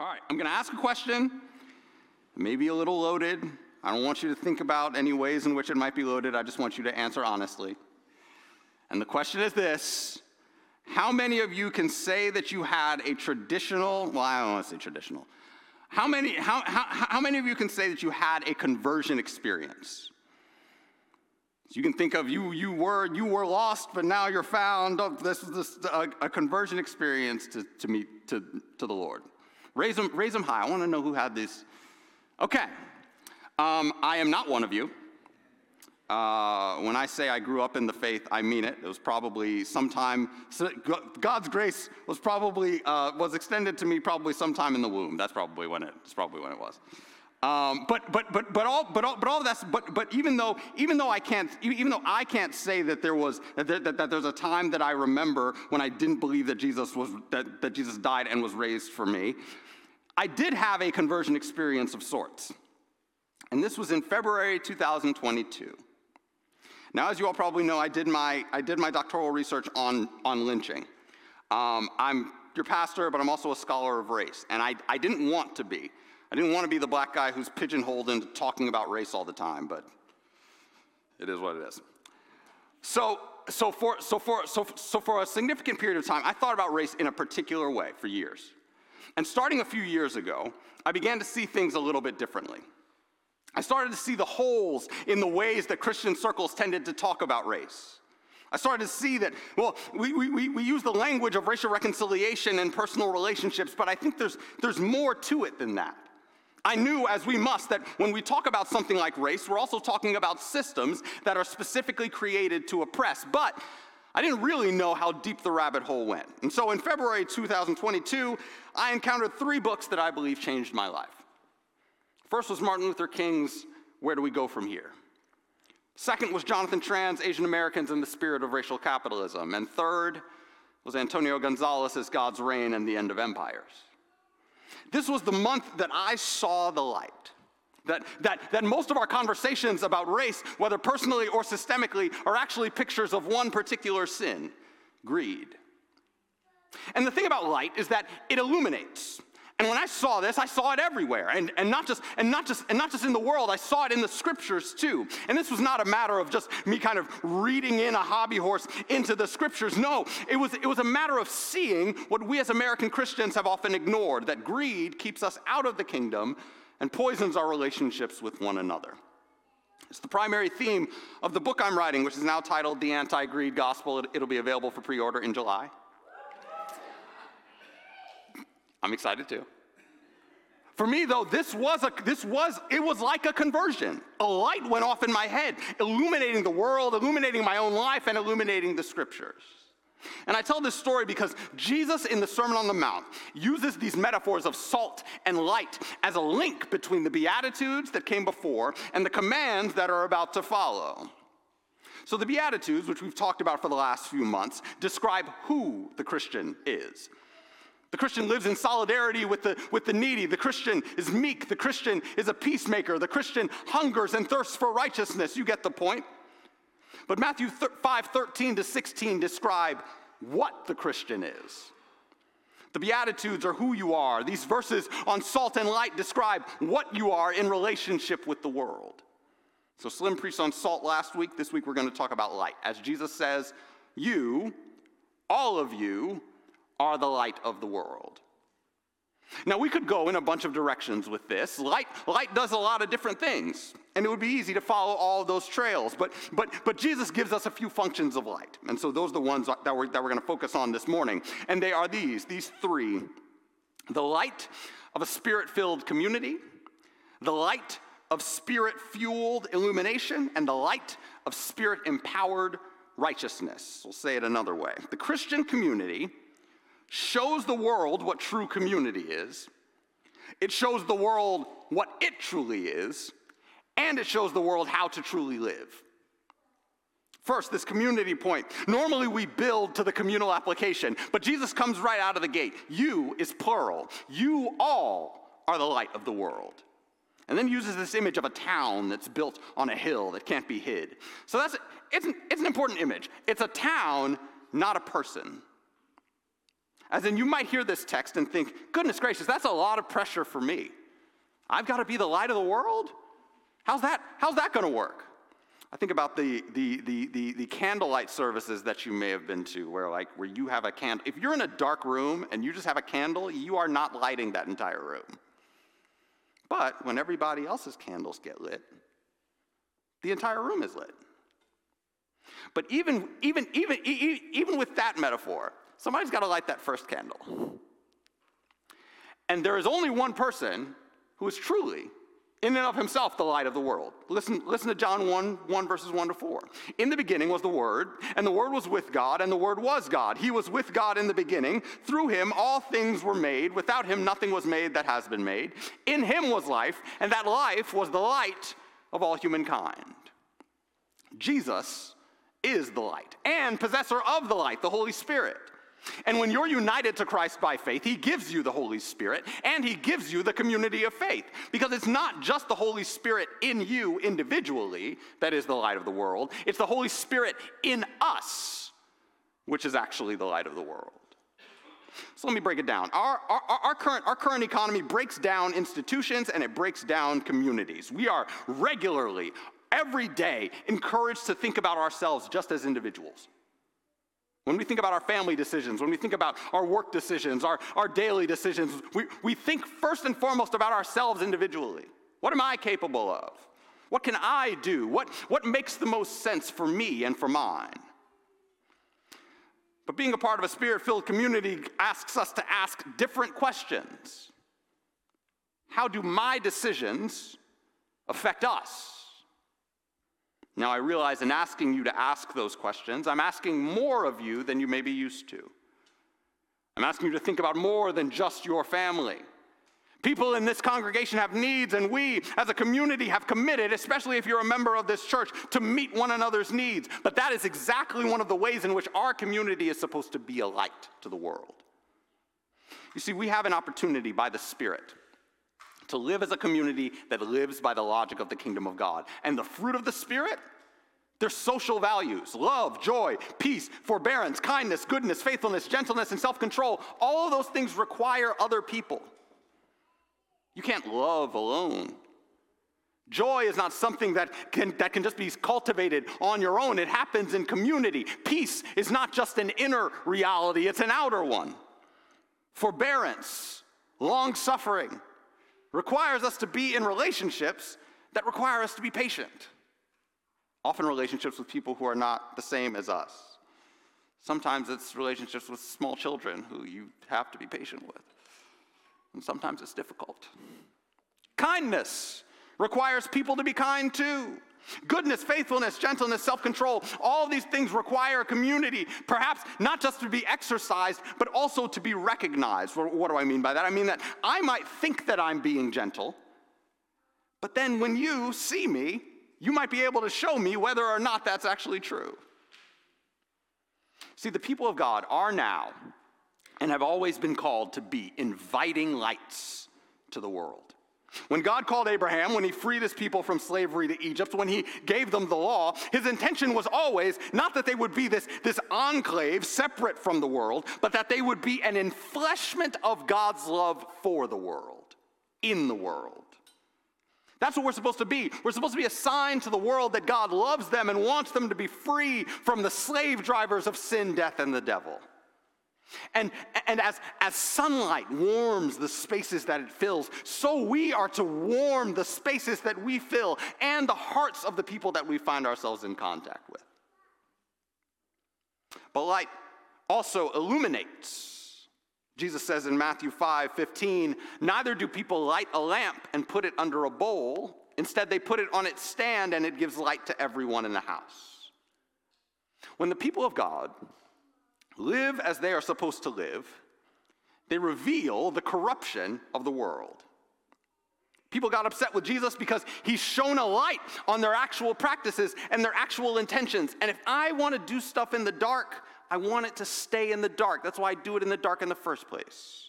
All right, I'm going to ask a question, maybe a little loaded. I don't want you to think about any ways in which it might be loaded. I just want you to answer honestly. And the question is this How many of you can say that you had a traditional, well, I don't want to say traditional. How many, how, how, how many of you can say that you had a conversion experience? So you can think of you, you were, you were lost, but now you're found. Oh, this is a, a, conversion experience to, to meet to, to the Lord. Raise them, raise them high. I want to know who had these. Okay. Um, I am not one of you. Uh, when I say I grew up in the faith, I mean it. It was probably sometime, God's grace was probably, uh, was extended to me probably sometime in the womb. That's probably when it, that's probably when it was. Um, but but but but all but all but all of that's but but even though even though I can't even though I can't say that there was that, there, that, that, there's a time that I remember when I didn't believe that Jesus was that, that Jesus died and was raised for me, I did have a conversion experience of sorts, and this was in February 2022. Now, as you all probably know, I did my I did my doctoral research on on lynching. Um, I'm your pastor, but I'm also a scholar of race, and I I didn't want to be. I didn't want to be the black guy who's pigeonholed into talking about race all the time, but it is what it is. So, so, for, so, for, so, so for a significant period of time, I thought about race in a particular way for years. And starting a few years ago, I began to see things a little bit differently. I started to see the holes in the ways that Christian circles tended to talk about race. I started to see that, well, we, we, we use the language of racial reconciliation and personal relationships, but I think there's, there's more to it than that. I knew, as we must, that when we talk about something like race, we're also talking about systems that are specifically created to oppress. But I didn't really know how deep the rabbit hole went. And so in February 2022, I encountered three books that I believe changed my life. First was Martin Luther King's Where Do We Go From Here? Second was Jonathan Tran's Asian Americans in the Spirit of Racial Capitalism. And third was Antonio Gonzalez's God's Reign and the End of Empires. This was the month that I saw the light. That, that, that most of our conversations about race, whether personally or systemically, are actually pictures of one particular sin greed. And the thing about light is that it illuminates. And when I saw this, I saw it everywhere. And, and, not just, and, not just, and not just in the world, I saw it in the scriptures too. And this was not a matter of just me kind of reading in a hobby horse into the scriptures. No, it was, it was a matter of seeing what we as American Christians have often ignored that greed keeps us out of the kingdom and poisons our relationships with one another. It's the primary theme of the book I'm writing, which is now titled The Anti Greed Gospel. It'll be available for pre order in July. I'm excited too. For me, though, this was a, this was, it was like a conversion. A light went off in my head, illuminating the world, illuminating my own life, and illuminating the scriptures. And I tell this story because Jesus in the Sermon on the Mount uses these metaphors of salt and light as a link between the Beatitudes that came before and the commands that are about to follow. So, the Beatitudes, which we've talked about for the last few months, describe who the Christian is. The Christian lives in solidarity with the, with the needy. The Christian is meek. The Christian is a peacemaker. The Christian hungers and thirsts for righteousness. You get the point. But Matthew 5 13 to 16 describe what the Christian is. The Beatitudes are who you are. These verses on salt and light describe what you are in relationship with the world. So, Slim preached on salt last week. This week, we're going to talk about light. As Jesus says, You, all of you, are the light of the world. Now, we could go in a bunch of directions with this. Light, light does a lot of different things, and it would be easy to follow all those trails. But, but, but Jesus gives us a few functions of light. And so those are the ones that we're, that we're going to focus on this morning. And they are these these three the light of a spirit filled community, the light of spirit fueled illumination, and the light of spirit empowered righteousness. We'll say it another way. The Christian community shows the world what true community is, it shows the world what it truly is, and it shows the world how to truly live. First, this community point. Normally we build to the communal application, but Jesus comes right out of the gate. You is plural. You all are the light of the world. And then uses this image of a town that's built on a hill that can't be hid. So that's it's an, it's an important image. It's a town, not a person. As in, you might hear this text and think, goodness gracious, that's a lot of pressure for me. I've got to be the light of the world? How's that, how's that going to work? I think about the, the, the, the, the candlelight services that you may have been to, where like where you have a candle. If you're in a dark room and you just have a candle, you are not lighting that entire room. But when everybody else's candles get lit, the entire room is lit. But even, even, even, even with that metaphor, somebody's got to light that first candle. And there is only one person who is truly in and of himself the light of the world. Listen, listen to John 1, 1 verses 1 to 4. In the beginning was the Word, and the Word was with God, and the Word was God. He was with God in the beginning. Through him all things were made. Without him nothing was made that has been made. In him was life, and that life was the light of all humankind. Jesus is the light and possessor of the light, the Holy Spirit. And when you're united to Christ by faith, He gives you the Holy Spirit and He gives you the community of faith. Because it's not just the Holy Spirit in you individually that is the light of the world, it's the Holy Spirit in us, which is actually the light of the world. So let me break it down. Our, our, our, current, our current economy breaks down institutions and it breaks down communities. We are regularly, every day, encouraged to think about ourselves just as individuals. When we think about our family decisions, when we think about our work decisions, our, our daily decisions, we, we think first and foremost about ourselves individually. What am I capable of? What can I do? What, what makes the most sense for me and for mine? But being a part of a spirit filled community asks us to ask different questions. How do my decisions affect us? Now, I realize in asking you to ask those questions, I'm asking more of you than you may be used to. I'm asking you to think about more than just your family. People in this congregation have needs, and we as a community have committed, especially if you're a member of this church, to meet one another's needs. But that is exactly one of the ways in which our community is supposed to be a light to the world. You see, we have an opportunity by the Spirit to live as a community that lives by the logic of the kingdom of God. And the fruit of the Spirit, they're social values love, joy, peace, forbearance, kindness, goodness, faithfulness, gentleness, and self control. All of those things require other people. You can't love alone. Joy is not something that can, that can just be cultivated on your own. It happens in community. Peace is not just an inner reality, it's an outer one. Forbearance, long suffering, requires us to be in relationships that require us to be patient. Often relationships with people who are not the same as us. Sometimes it's relationships with small children who you have to be patient with. And sometimes it's difficult. Kindness requires people to be kind too. Goodness, faithfulness, gentleness, self control, all these things require a community, perhaps not just to be exercised, but also to be recognized. What do I mean by that? I mean that I might think that I'm being gentle, but then when you see me, you might be able to show me whether or not that's actually true. See, the people of God are now and have always been called to be inviting lights to the world. When God called Abraham, when he freed his people from slavery to Egypt, when he gave them the law, his intention was always not that they would be this, this enclave separate from the world, but that they would be an enfleshment of God's love for the world, in the world. That's what we're supposed to be. We're supposed to be a sign to the world that God loves them and wants them to be free from the slave drivers of sin, death, and the devil. And, and as, as sunlight warms the spaces that it fills, so we are to warm the spaces that we fill and the hearts of the people that we find ourselves in contact with. But light also illuminates. Jesus says in Matthew 5 15, neither do people light a lamp and put it under a bowl. Instead, they put it on its stand and it gives light to everyone in the house. When the people of God live as they are supposed to live, they reveal the corruption of the world. People got upset with Jesus because he shone a light on their actual practices and their actual intentions. And if I want to do stuff in the dark, I want it to stay in the dark. That's why I do it in the dark in the first place.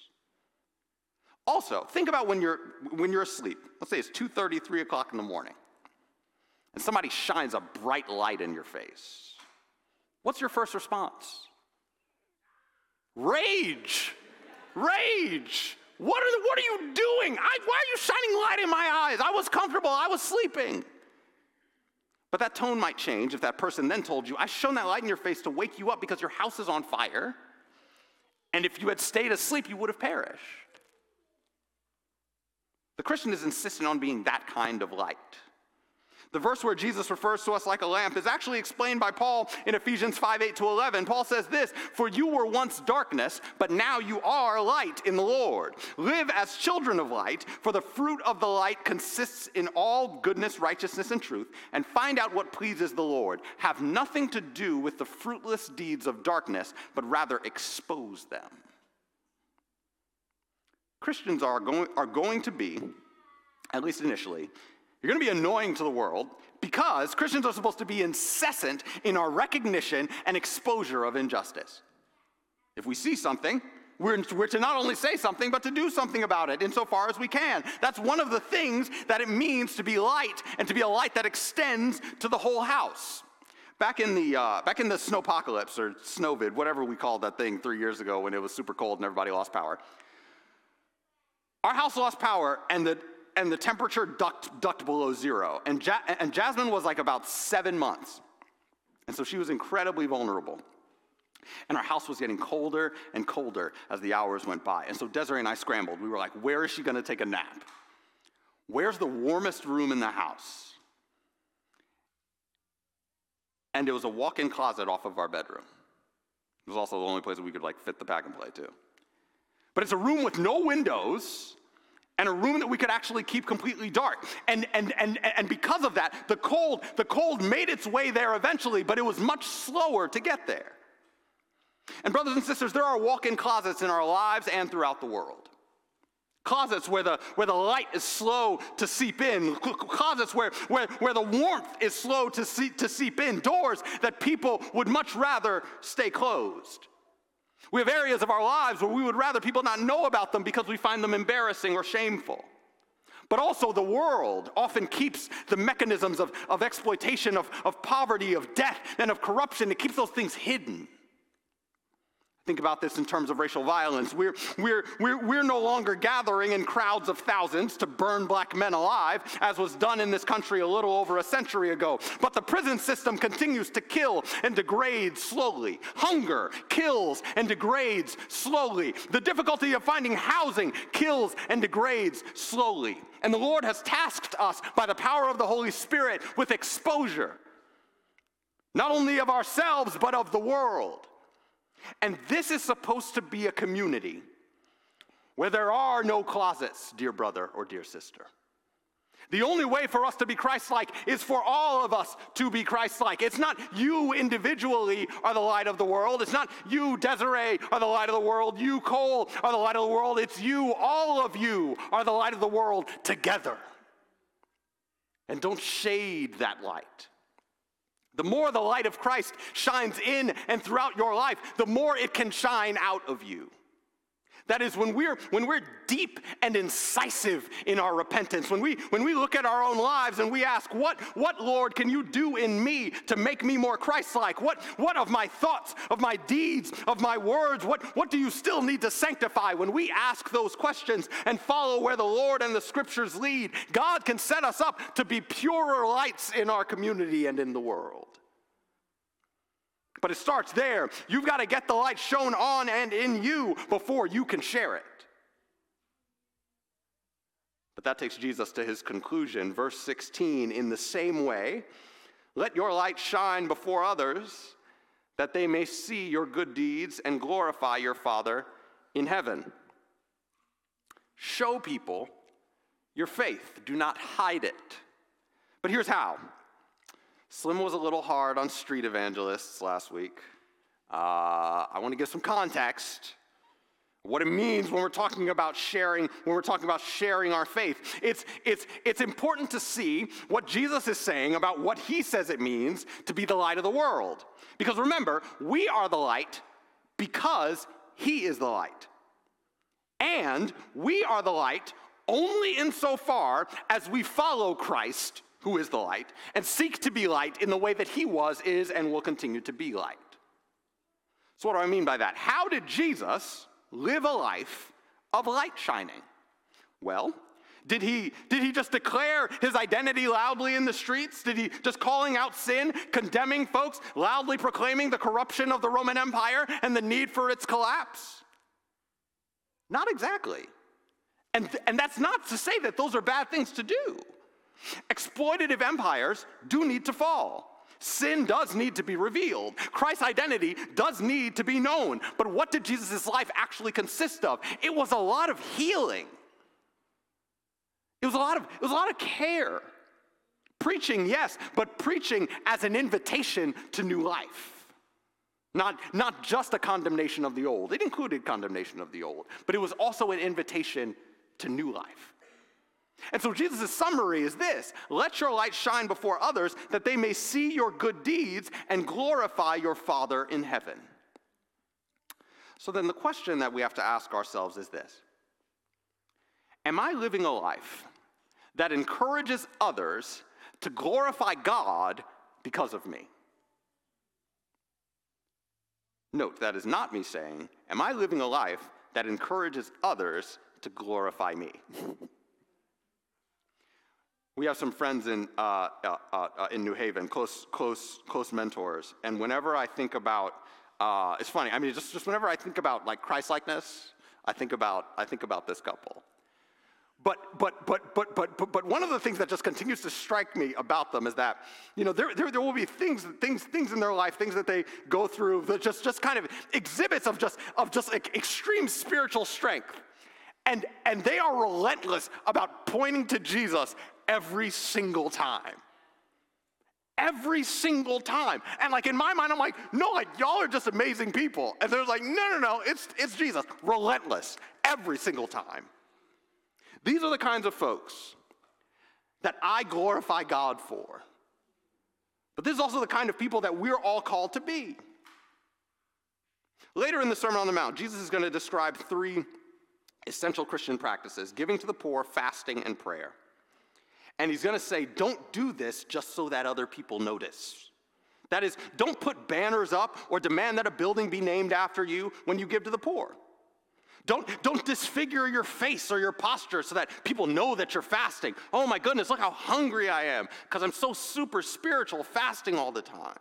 Also, think about when you're when you're asleep. Let's say it's 2:30, 3 o'clock in the morning, and somebody shines a bright light in your face. What's your first response? Rage. rage. What are, the, what are you doing? I, why are you shining light in my eyes? I was comfortable, I was sleeping. But that tone might change if that person then told you, I shone that light in your face to wake you up because your house is on fire. And if you had stayed asleep, you would have perished. The Christian is insistent on being that kind of light. The verse where Jesus refers to us like a lamp is actually explained by Paul in Ephesians 5 8 to 11. Paul says this For you were once darkness, but now you are light in the Lord. Live as children of light, for the fruit of the light consists in all goodness, righteousness, and truth, and find out what pleases the Lord. Have nothing to do with the fruitless deeds of darkness, but rather expose them. Christians are going, are going to be, at least initially, you're going to be annoying to the world because Christians are supposed to be incessant in our recognition and exposure of injustice. If we see something, we're, we're, to not only say something, but to do something about it insofar as we can. That's one of the things that it means to be light and to be a light that extends to the whole house. Back in the, uh, back in the snowpocalypse or snowvid, whatever we called that thing three years ago when it was super cold and everybody lost power, our house lost power and the, and the temperature ducked, ducked below zero. And, ja- and Jasmine was like about seven months. And so she was incredibly vulnerable. And our house was getting colder and colder as the hours went by. And so Desiree and I scrambled. We were like, where is she going to take a nap? Where's the warmest room in the house? And it was a walk in closet off of our bedroom. It was also the only place we could like fit the pack and play too. But it's a room with no windows and a room that we could actually keep completely dark. And, and, and, and because of that, the cold, the cold made its way there eventually, but it was much slower to get there. And brothers and sisters, there are walk-in closets in our lives and throughout the world. Closets where the, where the light is slow to seep in. Closets where, where, where the warmth is slow to, see, to seep in. Doors that people would much rather stay closed. We have areas of our lives where we would rather people not know about them because we find them embarrassing or shameful. But also, the world often keeps the mechanisms of, of exploitation, of, of poverty, of debt, and of corruption, it keeps those things hidden. Think about this in terms of racial violence. We're, we're, we're, we're no longer gathering in crowds of thousands to burn black men alive, as was done in this country a little over a century ago. But the prison system continues to kill and degrade slowly. Hunger kills and degrades slowly. The difficulty of finding housing kills and degrades slowly. And the Lord has tasked us by the power of the Holy Spirit with exposure, not only of ourselves, but of the world. And this is supposed to be a community where there are no closets, dear brother or dear sister. The only way for us to be Christ like is for all of us to be Christ like. It's not you individually are the light of the world. It's not you, Desiree, are the light of the world. You, Cole, are the light of the world. It's you, all of you, are the light of the world together. And don't shade that light. The more the light of Christ shines in and throughout your life, the more it can shine out of you. That is, when we're, when we're deep and incisive in our repentance, when we, when we look at our own lives and we ask, what, what, Lord, can you do in me to make me more Christ like? What, what of my thoughts, of my deeds, of my words, what, what do you still need to sanctify? When we ask those questions and follow where the Lord and the scriptures lead, God can set us up to be purer lights in our community and in the world. But it starts there. You've got to get the light shown on and in you before you can share it. But that takes Jesus to his conclusion. Verse 16 In the same way, let your light shine before others, that they may see your good deeds and glorify your Father in heaven. Show people your faith, do not hide it. But here's how Slim was a little hard on street evangelists last week. Uh, I want to give some context what it means when we're talking about sharing when we're talking about sharing our faith. It's, it's, it's important to see what jesus is saying about what he says it means to be the light of the world. Because remember we are the light because he is the light. And we are the light only insofar as we follow christ who is the light, and seek to be light in the way that he was, is, and will continue to be light. So, what do I mean by that? How did Jesus live a life of light shining? Well, did he, did he just declare his identity loudly in the streets? Did he just calling out sin, condemning folks, loudly proclaiming the corruption of the Roman Empire and the need for its collapse? Not exactly. And, and that's not to say that those are bad things to do. Exploitative empires do need to fall. Sin does need to be revealed. Christ's identity does need to be known. But what did Jesus' life actually consist of? It was a lot of healing. It was a lot of, it was a lot of care. Preaching, yes, but preaching as an invitation to new life. Not, not just a condemnation of the old. It included condemnation of the old, but it was also an invitation to new life. And so Jesus' summary is this let your light shine before others that they may see your good deeds and glorify your Father in heaven. So then the question that we have to ask ourselves is this Am I living a life that encourages others to glorify God because of me? Note, that is not me saying, Am I living a life that encourages others to glorify me? we have some friends in, uh, uh, uh, in New Haven, close, close, close mentors. And whenever I think about, uh, it's funny, I mean, just, just whenever I think about like Christ-likeness, I think about, I think about this couple. But, but, but, but, but, but, but one of the things that just continues to strike me about them is that, you know, there, there, there will be things, things, things in their life, things that they go through that just, just kind of exhibits of just, of just like extreme spiritual strength. And, and they are relentless about pointing to Jesus every single time. Every single time. And like in my mind, I'm like, no, like y'all are just amazing people. And they're like, no, no, no, it's, it's Jesus. Relentless every single time. These are the kinds of folks that I glorify God for. But this is also the kind of people that we're all called to be. Later in the Sermon on the Mount, Jesus is going to describe three essential Christian practices giving to the poor, fasting, and prayer. And he's going to say, don't do this just so that other people notice. That is, don't put banners up or demand that a building be named after you when you give to the poor. Don't, don't disfigure your face or your posture so that people know that you're fasting. Oh my goodness, look how hungry I am because I'm so super spiritual fasting all the time.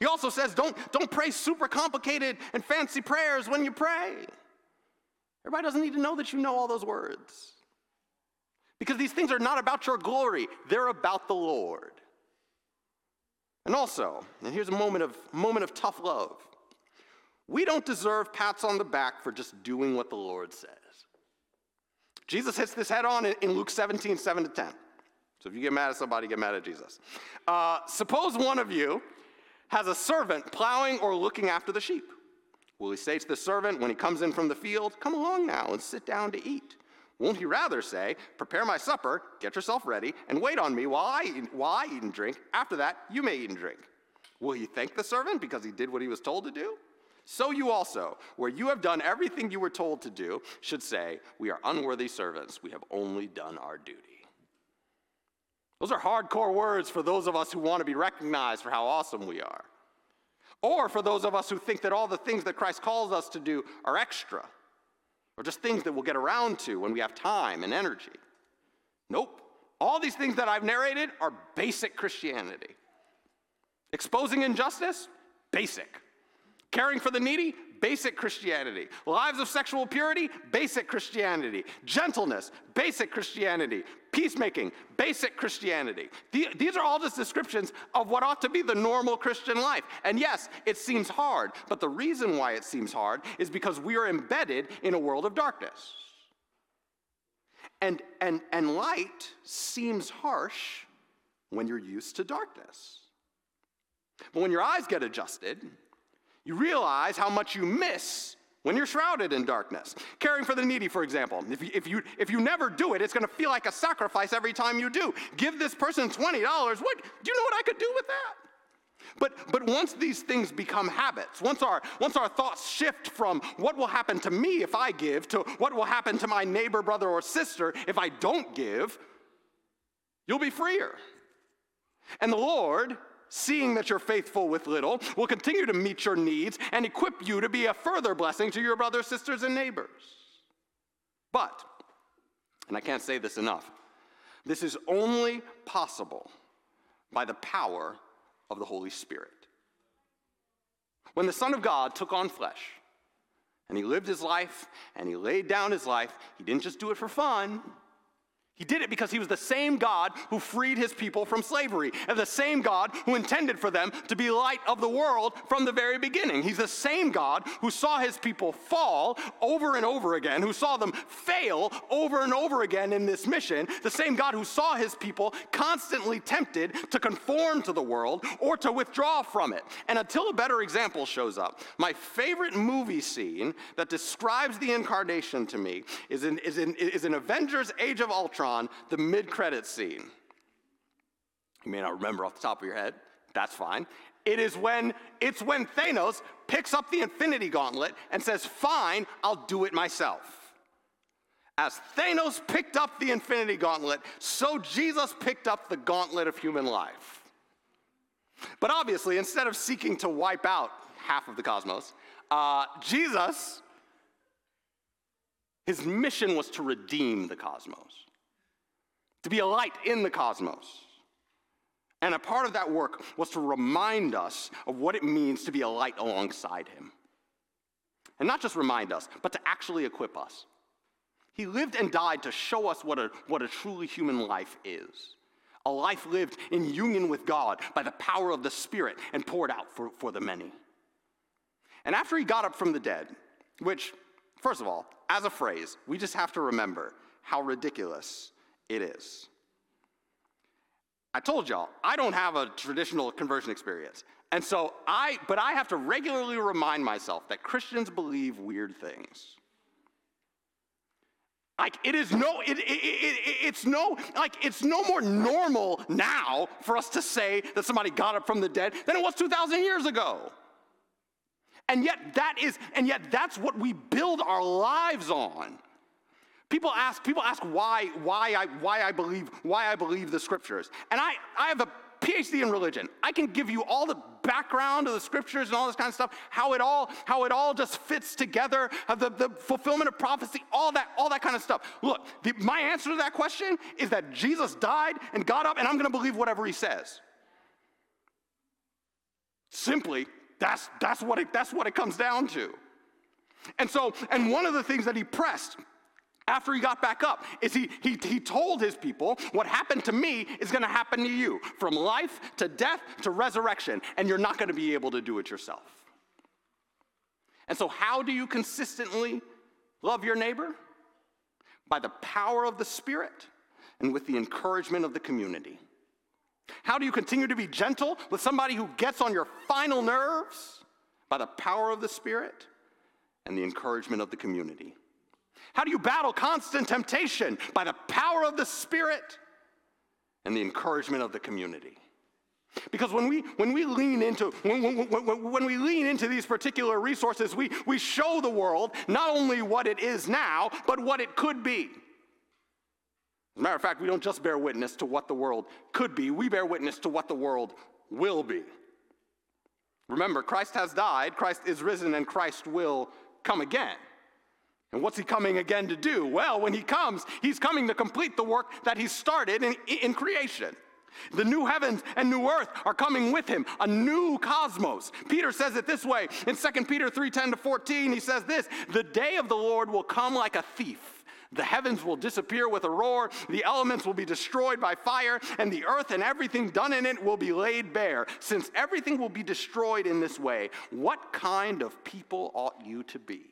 He also says, don't, don't pray super complicated and fancy prayers when you pray. Everybody doesn't need to know that you know all those words. Because these things are not about your glory, they're about the Lord. And also, and here's a moment of, moment of tough love. We don't deserve pats on the back for just doing what the Lord says. Jesus hits this head on in Luke 17, 7 to 10. So if you get mad at somebody, get mad at Jesus. Uh, suppose one of you has a servant plowing or looking after the sheep. Will he say to the servant when he comes in from the field, Come along now and sit down to eat? Won't he rather say, Prepare my supper, get yourself ready, and wait on me while I, eat, while I eat and drink? After that, you may eat and drink. Will he thank the servant because he did what he was told to do? So you also, where you have done everything you were told to do, should say, We are unworthy servants. We have only done our duty. Those are hardcore words for those of us who want to be recognized for how awesome we are. Or for those of us who think that all the things that Christ calls us to do are extra or just things that we'll get around to when we have time and energy. Nope. All these things that I've narrated are basic Christianity. Exposing injustice? Basic. Caring for the needy? Basic Christianity. Lives of sexual purity, basic Christianity. Gentleness, basic Christianity. Peacemaking, basic Christianity. These are all just descriptions of what ought to be the normal Christian life. And yes, it seems hard, but the reason why it seems hard is because we are embedded in a world of darkness. And, and, and light seems harsh when you're used to darkness. But when your eyes get adjusted, you realize how much you miss when you're shrouded in darkness. Caring for the needy, for example. If you, if you, if you never do it, it's going to feel like a sacrifice every time you do. Give this person $20. What? Do you know what I could do with that? But, but once these things become habits, once our, once our thoughts shift from what will happen to me if I give to what will happen to my neighbor, brother, or sister if I don't give, you'll be freer. And the Lord seeing that you're faithful with little, will continue to meet your needs and equip you to be a further blessing to your brothers, sisters, and neighbors. But, and I can't say this enough, this is only possible by the power of the Holy Spirit. When the Son of God took on flesh and he lived his life and he laid down his life, he didn't just do it for fun. He did it because he was the same God who freed his people from slavery, and the same God who intended for them to be light of the world from the very beginning. He's the same God who saw his people fall over and over again, who saw them fail over and over again in this mission, the same God who saw his people constantly tempted to conform to the world or to withdraw from it. And until a better example shows up, my favorite movie scene that describes the incarnation to me is in, is in, is in Avengers Age of Ultron Ultron, the mid credit scene. You may not remember off the top of your head. That's fine. It is when it's when Thanos picks up the Infinity Gauntlet and says, "Fine, I'll do it myself." As Thanos picked up the Infinity Gauntlet, so Jesus picked up the gauntlet of human life. But obviously, instead of seeking to wipe out half of the cosmos, uh, Jesus, his mission was to redeem the cosmos to be a light in the cosmos. And a part of that work was to remind us of what it means to be a light alongside him. And not just remind us, but to actually equip us. He lived and died to show us what a, what a truly human life is a life lived in union with God by the power of the Spirit and poured out for, for the many. And after he got up from the dead, which, first of all, as a phrase, we just have to remember how ridiculous it is. I told y'all, I don't have a traditional conversion experience. And so I, but I have to regularly remind myself that Christians believe weird things. Like it is no, it, it, it, it's no, like it's no more normal now for us to say that somebody got up from the dead than it was 2,000 years ago. And yet that is, and yet that's what we build our lives on. People ask, people ask why, why, I, why, I believe, why I believe the scriptures. And I, I have a PhD in religion. I can give you all the background of the scriptures and all this kind of stuff, how it all, how it all just fits together, uh, the, the fulfillment of prophecy, all that, all that kind of stuff. Look, the, my answer to that question is that Jesus died and got up, and I'm going to believe whatever he says. Simply, that's, that's, what it, that's what it comes down to. And so, and one of the things that he pressed after he got back up is he, he, he told his people, What happened to me is going to happen to you from life to death to resurrection, and you're not going to be able to do it yourself. And so, how do you consistently love your neighbor? By the power of the Spirit and with the encouragement of the community. How do you continue to be gentle with somebody who gets on your final nerves? By the power of the Spirit and the encouragement of the community. How do you battle constant temptation? By the power of the Spirit and the encouragement of the community. Because when we, when we lean into when, when, when, we lean into these particular resources, we, we show the world not only what it is now, but what it could be. As a matter of fact, we don't just bear witness to what the world could be, we bear witness to what the world will be. Remember, Christ has died, Christ is risen, and Christ will come again. And what's he coming again to do? Well, when he comes, he's coming to complete the work that he started in, in creation. The new heavens and new earth are coming with him, a new cosmos. Peter says it this way in 2 Peter 3:10 to 14. He says this, "The day of the Lord will come like a thief. The heavens will disappear with a roar, the elements will be destroyed by fire, and the earth and everything done in it will be laid bare. Since everything will be destroyed in this way, what kind of people ought you to be?"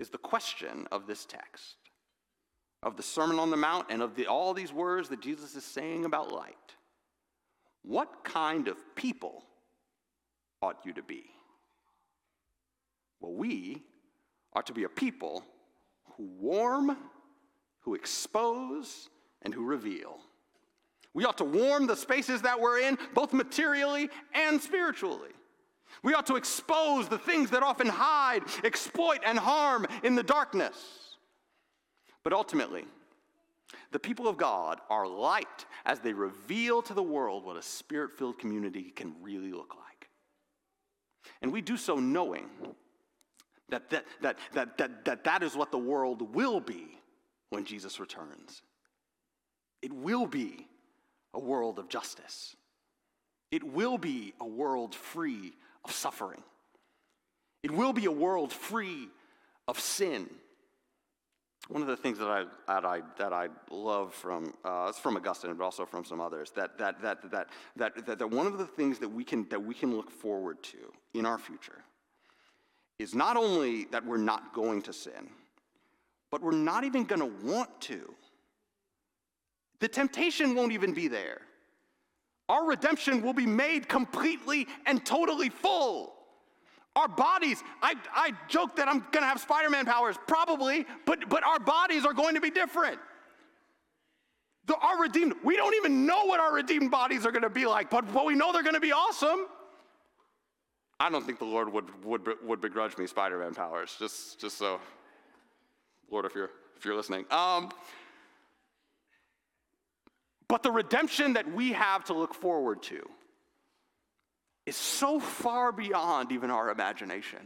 is the question of this text, of the Sermon on the Mount, and of the, all these words that Jesus is saying about light. What kind of people ought you to be? Well, we are to be a people who warm, who expose, and who reveal. We ought to warm the spaces that we're in, both materially and spiritually. We ought to expose the things that often hide, exploit, and harm in the darkness. But ultimately, the people of God are light as they reveal to the world what a spirit filled community can really look like. And we do so knowing that that, that, that, that, that, that is what the world will be when Jesus returns. It will be a world of justice. It will be a world free of suffering. It will be a world free of sin. One of the things that I, that I, that I love from, uh, it's from Augustine, but also from some others, that, that, that, that, that, that, that one of the things that we, can, that we can look forward to in our future is not only that we're not going to sin, but we're not even going to want to. The temptation won't even be there. Our redemption will be made completely and totally full. Our bodies, I, I joke that I'm gonna have Spider Man powers, probably, but, but our bodies are going to be different. The, our redeemed, we don't even know what our redeemed bodies are gonna be like, but, but we know they're gonna be awesome. I don't think the Lord would, would, would begrudge me Spider Man powers, just, just so, Lord, if you're, if you're listening. Um, but the redemption that we have to look forward to is so far beyond even our imagination.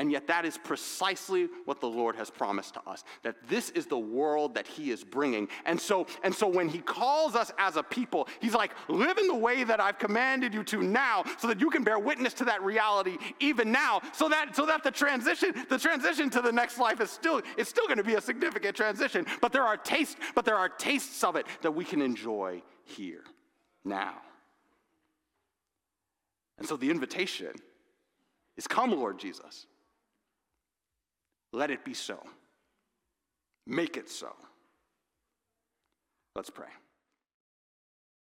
And yet, that is precisely what the Lord has promised to us that this is the world that He is bringing. And so, and so, when He calls us as a people, He's like, live in the way that I've commanded you to now, so that you can bear witness to that reality even now, so that, so that the transition, the transition to the next life is still, it's still going to be a significant transition. But there are tastes, but there are tastes of it that we can enjoy here, now. And so the invitation is come, Lord Jesus. Let it be so. Make it so. Let's pray.